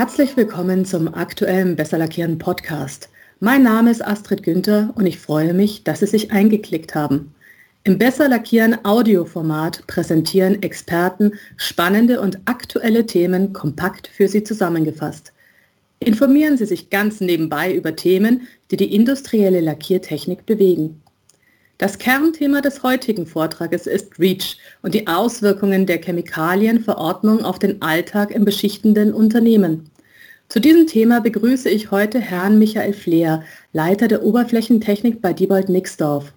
Herzlich willkommen zum aktuellen Besser lackieren Podcast. Mein Name ist Astrid Günther und ich freue mich, dass Sie sich eingeklickt haben. Im Besser lackieren Audioformat präsentieren Experten spannende und aktuelle Themen kompakt für Sie zusammengefasst. Informieren Sie sich ganz nebenbei über Themen, die die industrielle Lackiertechnik bewegen. Das Kernthema des heutigen Vortrages ist REACH und die Auswirkungen der Chemikalienverordnung auf den Alltag im beschichtenden Unternehmen. Zu diesem Thema begrüße ich heute Herrn Michael Fleer, Leiter der Oberflächentechnik bei Diebold Nixdorf.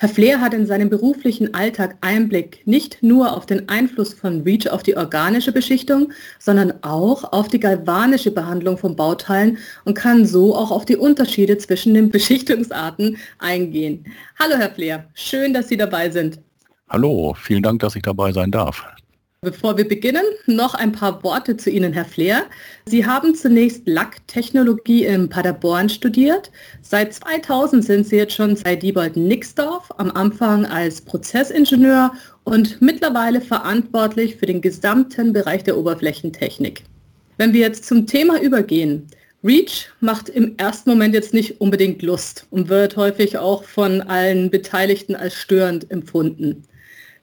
Herr Fleer hat in seinem beruflichen Alltag Einblick nicht nur auf den Einfluss von REACH auf die organische Beschichtung, sondern auch auf die galvanische Behandlung von Bauteilen und kann so auch auf die Unterschiede zwischen den Beschichtungsarten eingehen. Hallo Herr Fleer, schön, dass Sie dabei sind. Hallo, vielen Dank, dass ich dabei sein darf. Bevor wir beginnen, noch ein paar Worte zu Ihnen, Herr Fleer. Sie haben zunächst Lacktechnologie in Paderborn studiert. Seit 2000 sind Sie jetzt schon bei Diebold Nixdorf, am Anfang als Prozessingenieur und mittlerweile verantwortlich für den gesamten Bereich der Oberflächentechnik. Wenn wir jetzt zum Thema übergehen, REACH macht im ersten Moment jetzt nicht unbedingt Lust und wird häufig auch von allen Beteiligten als störend empfunden.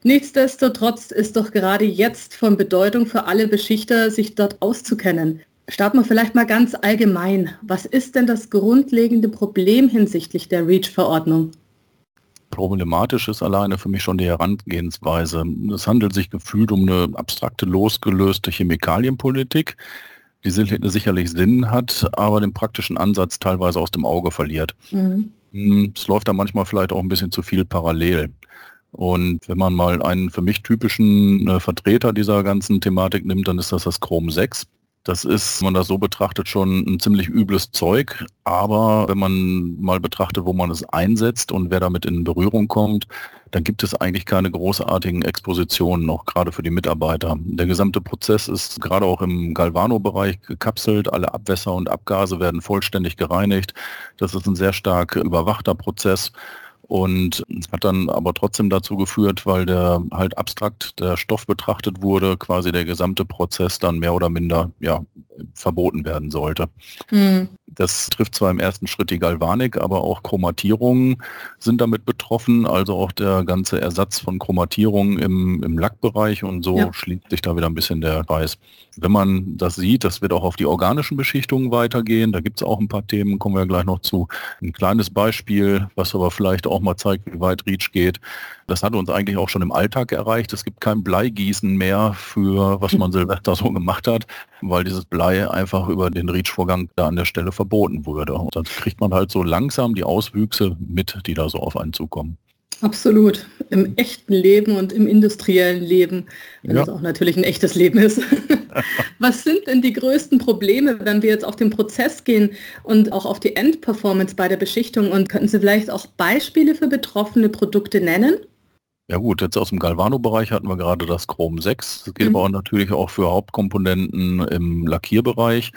Nichtsdestotrotz ist doch gerade jetzt von Bedeutung für alle Beschichter, sich dort auszukennen. Starten wir vielleicht mal ganz allgemein. Was ist denn das grundlegende Problem hinsichtlich der REACH-Verordnung? Problematisch ist alleine für mich schon die Herangehensweise. Es handelt sich gefühlt um eine abstrakte, losgelöste Chemikalienpolitik, die sicherlich Sinn hat, aber den praktischen Ansatz teilweise aus dem Auge verliert. Mhm. Hm, es läuft da manchmal vielleicht auch ein bisschen zu viel parallel. Und wenn man mal einen für mich typischen äh, Vertreter dieser ganzen Thematik nimmt, dann ist das das Chrome 6. Das ist, wenn man das so betrachtet, schon ein ziemlich übles Zeug. Aber wenn man mal betrachtet, wo man es einsetzt und wer damit in Berührung kommt, dann gibt es eigentlich keine großartigen Expositionen noch, gerade für die Mitarbeiter. Der gesamte Prozess ist gerade auch im Galvano-Bereich gekapselt. Alle Abwässer und Abgase werden vollständig gereinigt. Das ist ein sehr stark überwachter Prozess. Und hat dann aber trotzdem dazu geführt, weil der halt abstrakt der Stoff betrachtet wurde, quasi der gesamte Prozess dann mehr oder minder ja, verboten werden sollte. Hm. Das trifft zwar im ersten Schritt die Galvanik, aber auch Chromatierungen sind damit betroffen, also auch der ganze Ersatz von Chromatierungen im, im Lackbereich und so ja. schließt sich da wieder ein bisschen der Kreis. Wenn man das sieht, das wird auch auf die organischen Beschichtungen weitergehen, da gibt es auch ein paar Themen, kommen wir gleich noch zu. Ein kleines Beispiel, was aber vielleicht auch mal zeigt, wie weit REACH geht. Das hat uns eigentlich auch schon im Alltag erreicht. Es gibt kein Bleigießen mehr für, was man Silvester so gemacht hat, weil dieses Blei einfach über den REACH-Vorgang da an der Stelle verboten wurde. Und dann kriegt man halt so langsam die Auswüchse mit, die da so auf einen zukommen. Absolut. Im echten Leben und im industriellen Leben, wenn ja. es auch natürlich ein echtes Leben ist. Was sind denn die größten Probleme, wenn wir jetzt auf den Prozess gehen und auch auf die Endperformance bei der Beschichtung? Und könnten Sie vielleicht auch Beispiele für betroffene Produkte nennen? Ja gut, jetzt aus dem Galvano-Bereich hatten wir gerade das Chrom 6. Das gilt mhm. aber natürlich auch für Hauptkomponenten im Lackierbereich.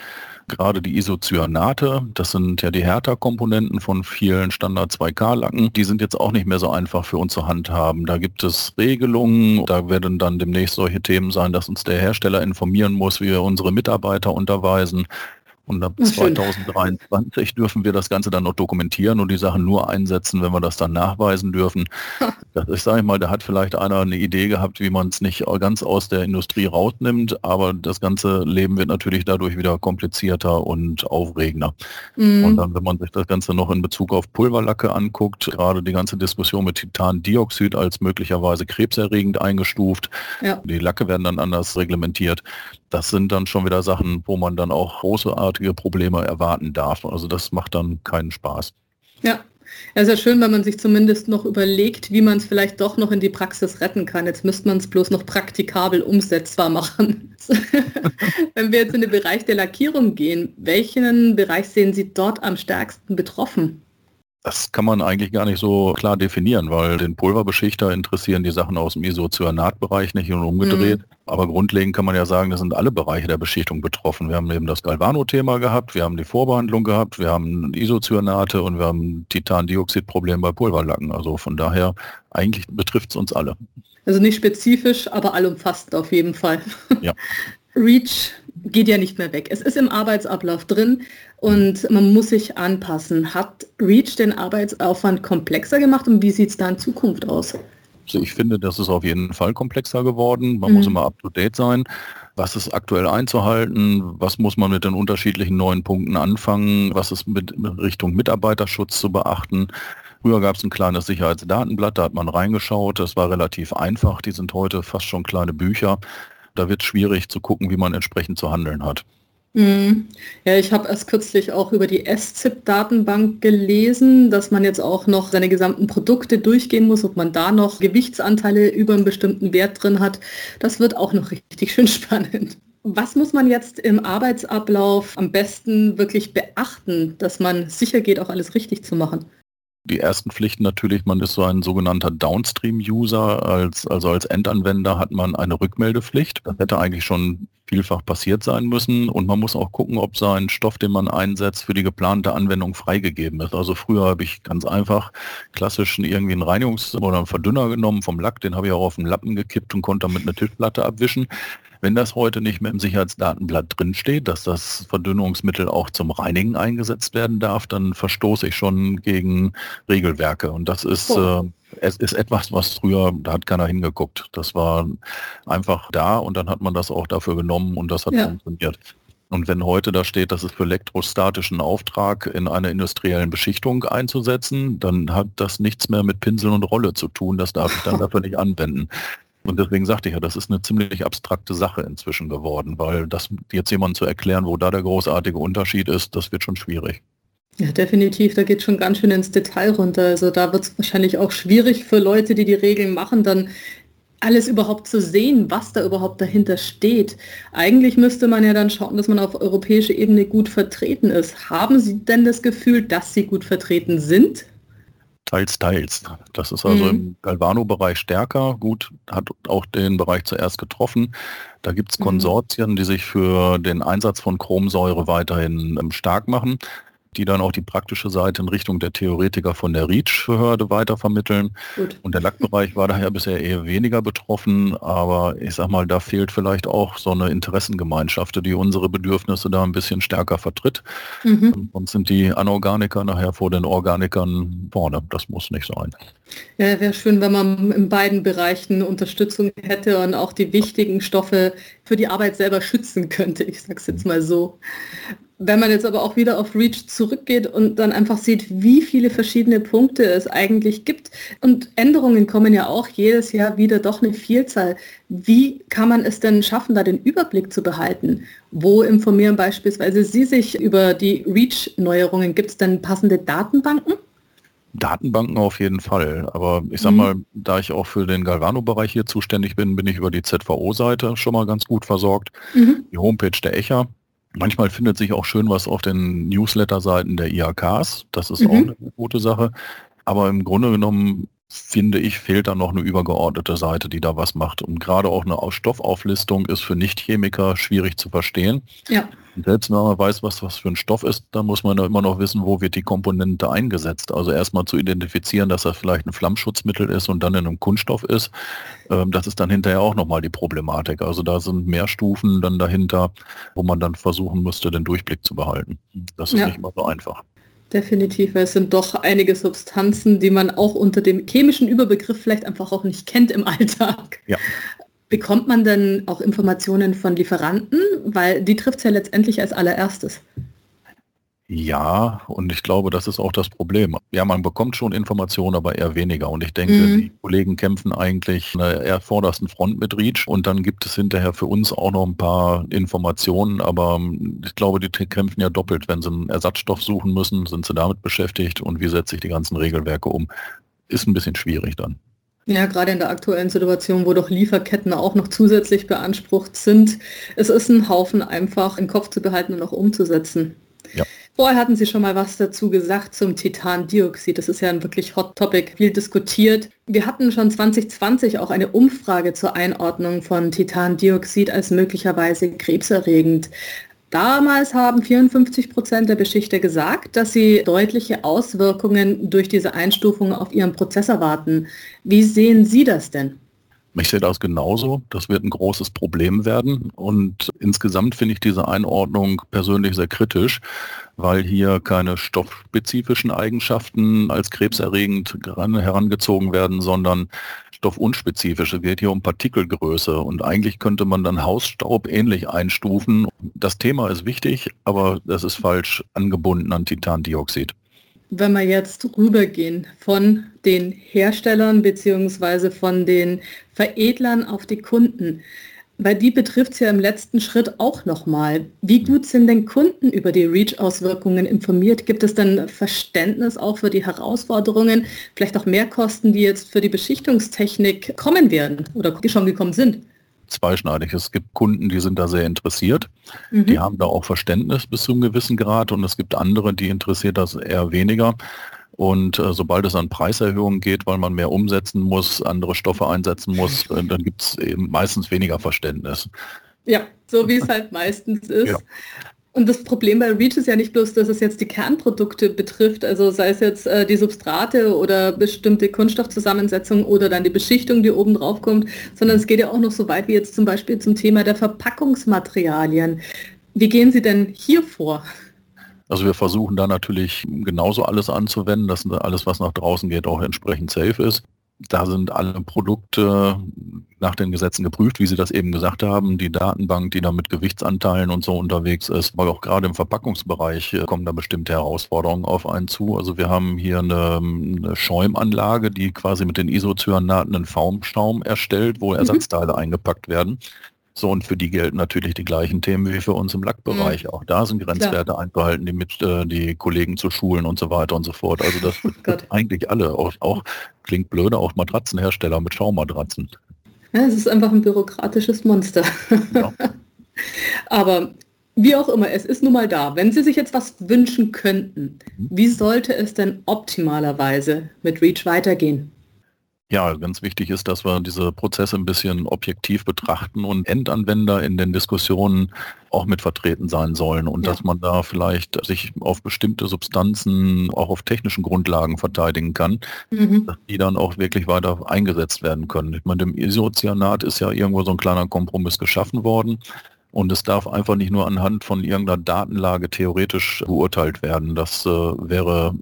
Gerade die Isocyanate, das sind ja die Härter-Komponenten von vielen Standard 2K-Lacken, die sind jetzt auch nicht mehr so einfach für uns zu handhaben. Da gibt es Regelungen, da werden dann demnächst solche Themen sein, dass uns der Hersteller informieren muss, wie wir unsere Mitarbeiter unterweisen. Und ab 2023 dürfen wir das Ganze dann noch dokumentieren und die Sachen nur einsetzen, wenn wir das dann nachweisen dürfen. Das ist, sage ich mal, da hat vielleicht einer eine Idee gehabt, wie man es nicht ganz aus der Industrie rausnimmt, aber das ganze Leben wird natürlich dadurch wieder komplizierter und aufregender. Mhm. Und dann, wenn man sich das Ganze noch in Bezug auf Pulverlacke anguckt, gerade die ganze Diskussion mit Titandioxid als möglicherweise krebserregend eingestuft, ja. die Lacke werden dann anders reglementiert. Das sind dann schon wieder Sachen, wo man dann auch großartige Probleme erwarten darf. Also das macht dann keinen Spaß. Ja, ja, ist ja schön, wenn man sich zumindest noch überlegt, wie man es vielleicht doch noch in die Praxis retten kann. Jetzt müsste man es bloß noch praktikabel umsetzbar machen. wenn wir jetzt in den Bereich der Lackierung gehen, welchen Bereich sehen Sie dort am stärksten betroffen? Das kann man eigentlich gar nicht so klar definieren, weil den Pulverbeschichter interessieren die Sachen aus dem Isocyanatbereich nicht und umgedreht. Mhm. Aber grundlegend kann man ja sagen, das sind alle Bereiche der Beschichtung betroffen. Wir haben eben das Galvano-Thema gehabt, wir haben die Vorbehandlung gehabt, wir haben Isocyanate und wir haben Titandioxid-Problem bei Pulverlacken. Also von daher, eigentlich betrifft es uns alle. Also nicht spezifisch, aber allumfassend auf jeden Fall. Ja. REACH geht ja nicht mehr weg. Es ist im Arbeitsablauf drin und man muss sich anpassen. Hat REACH den Arbeitsaufwand komplexer gemacht und wie sieht es da in Zukunft aus? Also ich finde, das ist auf jeden Fall komplexer geworden. Man mhm. muss immer up-to-date sein. Was ist aktuell einzuhalten? Was muss man mit den unterschiedlichen neuen Punkten anfangen? Was ist mit Richtung Mitarbeiterschutz zu beachten? Früher gab es ein kleines Sicherheitsdatenblatt, da hat man reingeschaut. Das war relativ einfach. Die sind heute fast schon kleine Bücher da wird es schwierig zu gucken, wie man entsprechend zu handeln hat. Mhm. Ja, ich habe erst kürzlich auch über die SZIP-Datenbank gelesen, dass man jetzt auch noch seine gesamten Produkte durchgehen muss, ob man da noch Gewichtsanteile über einen bestimmten Wert drin hat. Das wird auch noch richtig schön spannend. Was muss man jetzt im Arbeitsablauf am besten wirklich beachten, dass man sicher geht, auch alles richtig zu machen? Die ersten Pflichten natürlich, man ist so ein sogenannter Downstream-User, als, also als Endanwender hat man eine Rückmeldepflicht. Das hätte eigentlich schon vielfach passiert sein müssen und man muss auch gucken, ob sein Stoff, den man einsetzt, für die geplante Anwendung freigegeben ist. Also früher habe ich ganz einfach klassisch irgendwie einen Reinigungs- oder einen Verdünner genommen vom Lack, den habe ich auch auf den Lappen gekippt und konnte damit eine Tischplatte abwischen. Wenn das heute nicht mehr im Sicherheitsdatenblatt drinsteht, dass das Verdünnungsmittel auch zum Reinigen eingesetzt werden darf, dann verstoße ich schon gegen Regelwerke. Und das ist, oh. äh, es ist etwas, was früher, da hat keiner hingeguckt. Das war einfach da und dann hat man das auch dafür genommen und das hat ja. funktioniert. Und wenn heute da steht, das ist für elektrostatischen Auftrag in einer industriellen Beschichtung einzusetzen, dann hat das nichts mehr mit Pinsel und Rolle zu tun. Das darf ich dann dafür nicht anwenden. Und deswegen sagte ich ja, das ist eine ziemlich abstrakte Sache inzwischen geworden, weil das jetzt jemand zu erklären, wo da der großartige Unterschied ist, das wird schon schwierig. Ja, definitiv. Da geht schon ganz schön ins Detail runter. Also da wird es wahrscheinlich auch schwierig für Leute, die die Regeln machen, dann alles überhaupt zu sehen, was da überhaupt dahinter steht. Eigentlich müsste man ja dann schauen, dass man auf europäischer Ebene gut vertreten ist. Haben Sie denn das Gefühl, dass Sie gut vertreten sind? Teils, teils. Das ist also mhm. im Galvano-Bereich stärker. Gut, hat auch den Bereich zuerst getroffen. Da gibt es mhm. Konsortien, die sich für den Einsatz von Chromsäure weiterhin ähm, stark machen die dann auch die praktische Seite in Richtung der Theoretiker von der REACH-Behörde weitervermitteln. Gut. Und der Lackbereich war daher bisher eher weniger betroffen, aber ich sag mal, da fehlt vielleicht auch so eine Interessengemeinschaft, die unsere Bedürfnisse da ein bisschen stärker vertritt. Mhm. Sonst sind die Anorganiker nachher vor den Organikern vorne. Das muss nicht sein. Ja, wäre schön, wenn man in beiden Bereichen Unterstützung hätte und auch die wichtigen Stoffe für die Arbeit selber schützen könnte. Ich sage es jetzt mal so. Wenn man jetzt aber auch wieder auf REACH zurückgeht und dann einfach sieht, wie viele verschiedene Punkte es eigentlich gibt und Änderungen kommen ja auch jedes Jahr wieder doch eine Vielzahl. Wie kann man es denn schaffen, da den Überblick zu behalten? Wo informieren beispielsweise Sie sich über die REACH-Neuerungen? Gibt es denn passende Datenbanken? Datenbanken auf jeden Fall. Aber ich sag mhm. mal, da ich auch für den Galvano-Bereich hier zuständig bin, bin ich über die ZVO-Seite schon mal ganz gut versorgt. Mhm. Die Homepage der ECHA Manchmal findet sich auch schön was auf den Newsletter-Seiten der IHKs. Das ist mhm. auch eine gute Sache. Aber im Grunde genommen finde ich, fehlt da noch eine übergeordnete Seite, die da was macht. Und gerade auch eine Stoffauflistung ist für Nichtchemiker schwierig zu verstehen. Ja. Und selbst wenn man weiß, was was für ein Stoff ist, dann muss man da immer noch wissen, wo wird die Komponente eingesetzt. Also erstmal zu identifizieren, dass das vielleicht ein Flammschutzmittel ist und dann in einem Kunststoff ist. Ähm, das ist dann hinterher auch nochmal die Problematik. Also da sind mehr Stufen dann dahinter, wo man dann versuchen müsste, den Durchblick zu behalten. Das ist ja. nicht immer so einfach. Definitiv, weil es sind doch einige Substanzen, die man auch unter dem chemischen Überbegriff vielleicht einfach auch nicht kennt im Alltag. Ja. Bekommt man denn auch Informationen von Lieferanten? Weil die trifft es ja letztendlich als allererstes. Ja, und ich glaube, das ist auch das Problem. Ja, man bekommt schon Informationen, aber eher weniger. Und ich denke, mhm. die Kollegen kämpfen eigentlich an der eher vordersten Front mit REACH. Und dann gibt es hinterher für uns auch noch ein paar Informationen. Aber ähm, ich glaube, die kämpfen ja doppelt. Wenn sie einen Ersatzstoff suchen müssen, sind sie damit beschäftigt. Und wie setze ich die ganzen Regelwerke um? Ist ein bisschen schwierig dann. Ja, gerade in der aktuellen Situation, wo doch Lieferketten auch noch zusätzlich beansprucht sind. Es ist ein Haufen einfach im Kopf zu behalten und auch umzusetzen. Ja. Vorher hatten Sie schon mal was dazu gesagt zum Titandioxid. Das ist ja ein wirklich Hot Topic, viel diskutiert. Wir hatten schon 2020 auch eine Umfrage zur Einordnung von Titandioxid als möglicherweise krebserregend. Damals haben 54 Prozent der Beschichter gesagt, dass sie deutliche Auswirkungen durch diese Einstufung auf ihren Prozess erwarten. Wie sehen Sie das denn? Ich sehe das genauso. Das wird ein großes Problem werden. Und insgesamt finde ich diese Einordnung persönlich sehr kritisch, weil hier keine stoffspezifischen Eigenschaften als krebserregend herangezogen werden, sondern stoffunspezifische. Es geht hier um Partikelgröße. Und eigentlich könnte man dann Hausstaub ähnlich einstufen. Das Thema ist wichtig, aber das ist falsch angebunden an Titandioxid wenn wir jetzt rübergehen von den Herstellern bzw. von den Veredlern auf die Kunden, weil die betrifft es ja im letzten Schritt auch nochmal. Wie gut sind denn Kunden über die REACH-Auswirkungen informiert? Gibt es dann Verständnis auch für die Herausforderungen, vielleicht auch Mehrkosten, die jetzt für die Beschichtungstechnik kommen werden oder schon gekommen sind? Zweischneidig. Es gibt Kunden, die sind da sehr interessiert. Mhm. Die haben da auch Verständnis bis zu einem gewissen Grad und es gibt andere, die interessiert das eher weniger. Und äh, sobald es an Preiserhöhungen geht, weil man mehr umsetzen muss, andere Stoffe einsetzen muss, äh, dann gibt es eben meistens weniger Verständnis. Ja, so wie es halt meistens ist. Ja. Und das Problem bei REACH ist ja nicht bloß, dass es jetzt die Kernprodukte betrifft, also sei es jetzt äh, die Substrate oder bestimmte Kunststoffzusammensetzung oder dann die Beschichtung, die oben drauf kommt, sondern es geht ja auch noch so weit wie jetzt zum Beispiel zum Thema der Verpackungsmaterialien. Wie gehen Sie denn hier vor? Also wir versuchen da natürlich genauso alles anzuwenden, dass alles, was nach draußen geht, auch entsprechend safe ist. Da sind alle Produkte nach den Gesetzen geprüft, wie Sie das eben gesagt haben. Die Datenbank, die da mit Gewichtsanteilen und so unterwegs ist, weil auch gerade im Verpackungsbereich äh, kommen da bestimmte Herausforderungen auf einen zu. Also wir haben hier eine, eine Schäumanlage, die quasi mit den Isocyanaten einen Formschaum erstellt, wo mhm. Ersatzteile mhm. eingepackt werden. So, und für die gelten natürlich die gleichen Themen wie für uns im Lackbereich. Mhm. Auch da sind Grenzwerte Klar. einbehalten, die mit äh, die Kollegen zu schulen und so weiter und so fort. Also das oh eigentlich alle. Auch, auch klingt blöde, auch Matratzenhersteller mit Schaumatratzen. Ja, es ist einfach ein bürokratisches Monster. Ja. Aber wie auch immer, es ist nun mal da. Wenn Sie sich jetzt was wünschen könnten, mhm. wie sollte es denn optimalerweise mit REACH weitergehen? Ja, ganz wichtig ist, dass wir diese Prozesse ein bisschen objektiv betrachten und Endanwender in den Diskussionen auch mit vertreten sein sollen und ja. dass man da vielleicht sich auf bestimmte Substanzen auch auf technischen Grundlagen verteidigen kann, mhm. dass die dann auch wirklich weiter eingesetzt werden können. Ich meine, dem Isocyanat ist ja irgendwo so ein kleiner Kompromiss geschaffen worden. Und es darf einfach nicht nur anhand von irgendeiner Datenlage theoretisch beurteilt werden. Das äh, wäre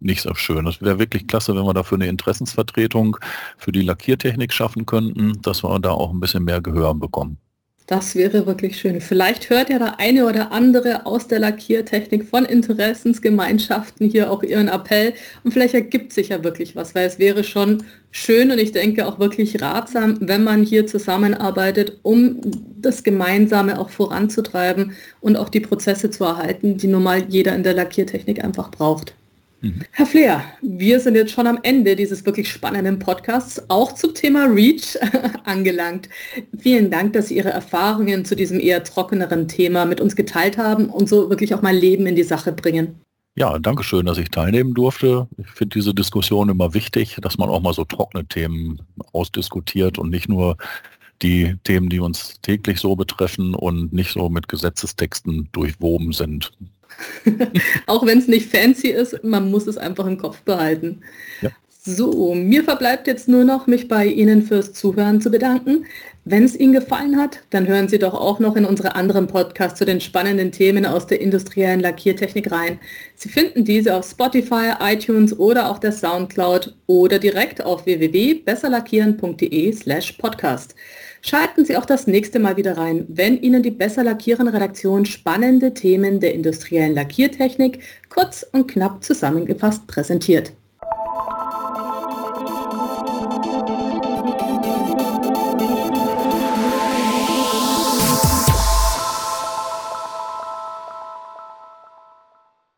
nicht so schön. Es wäre wirklich klasse, wenn wir dafür eine Interessensvertretung für die Lackiertechnik schaffen könnten, dass wir da auch ein bisschen mehr Gehör bekommen. Das wäre wirklich schön. Vielleicht hört ja der eine oder andere aus der Lackiertechnik von Interessensgemeinschaften hier auch ihren Appell und vielleicht ergibt sich ja wirklich was, weil es wäre schon schön und ich denke auch wirklich ratsam, wenn man hier zusammenarbeitet, um das Gemeinsame auch voranzutreiben und auch die Prozesse zu erhalten, die normal jeder in der Lackiertechnik einfach braucht. Mhm. Herr Fleer, wir sind jetzt schon am Ende dieses wirklich spannenden Podcasts, auch zum Thema REACH angelangt. Vielen Dank, dass Sie Ihre Erfahrungen zu diesem eher trockeneren Thema mit uns geteilt haben und so wirklich auch mal Leben in die Sache bringen. Ja, danke schön, dass ich teilnehmen durfte. Ich finde diese Diskussion immer wichtig, dass man auch mal so trockene Themen ausdiskutiert und nicht nur die Themen, die uns täglich so betreffen und nicht so mit Gesetzestexten durchwoben sind. Auch wenn es nicht fancy ist, man muss es einfach im Kopf behalten. Ja. So, mir verbleibt jetzt nur noch, mich bei Ihnen fürs Zuhören zu bedanken. Wenn es Ihnen gefallen hat, dann hören Sie doch auch noch in unsere anderen Podcasts zu den spannenden Themen aus der industriellen Lackiertechnik rein. Sie finden diese auf Spotify, iTunes oder auch der Soundcloud oder direkt auf www.besserlackieren.de slash podcast. Schalten Sie auch das nächste Mal wieder rein, wenn Ihnen die Besser Lackieren Redaktion spannende Themen der industriellen Lackiertechnik kurz und knapp zusammengefasst präsentiert.